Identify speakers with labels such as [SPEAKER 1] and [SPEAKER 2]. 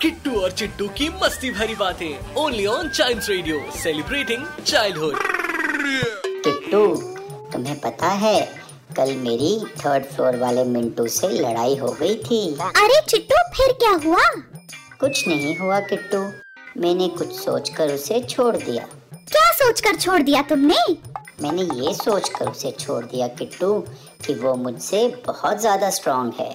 [SPEAKER 1] Kittu और चिट्टू की मस्ती भरी बातें only on child radio celebrating childhood
[SPEAKER 2] Kittu तुम्हें पता है कल मेरी थर्ड फ्लोर वाले मिंटू से लड़ाई हो गई थी।
[SPEAKER 3] अरे चिट्टू फिर क्या हुआ?
[SPEAKER 2] कुछ नहीं हुआ किट्टू। मैंने कुछ सोचकर उसे छोड़ दिया।
[SPEAKER 3] क्या सोचकर छोड़ दिया तुमने?
[SPEAKER 2] मैंने ये सोचकर उसे छोड़ दिया किट्टू कि वो मुझसे बहुत ज़्यादा स्ट्रांग है।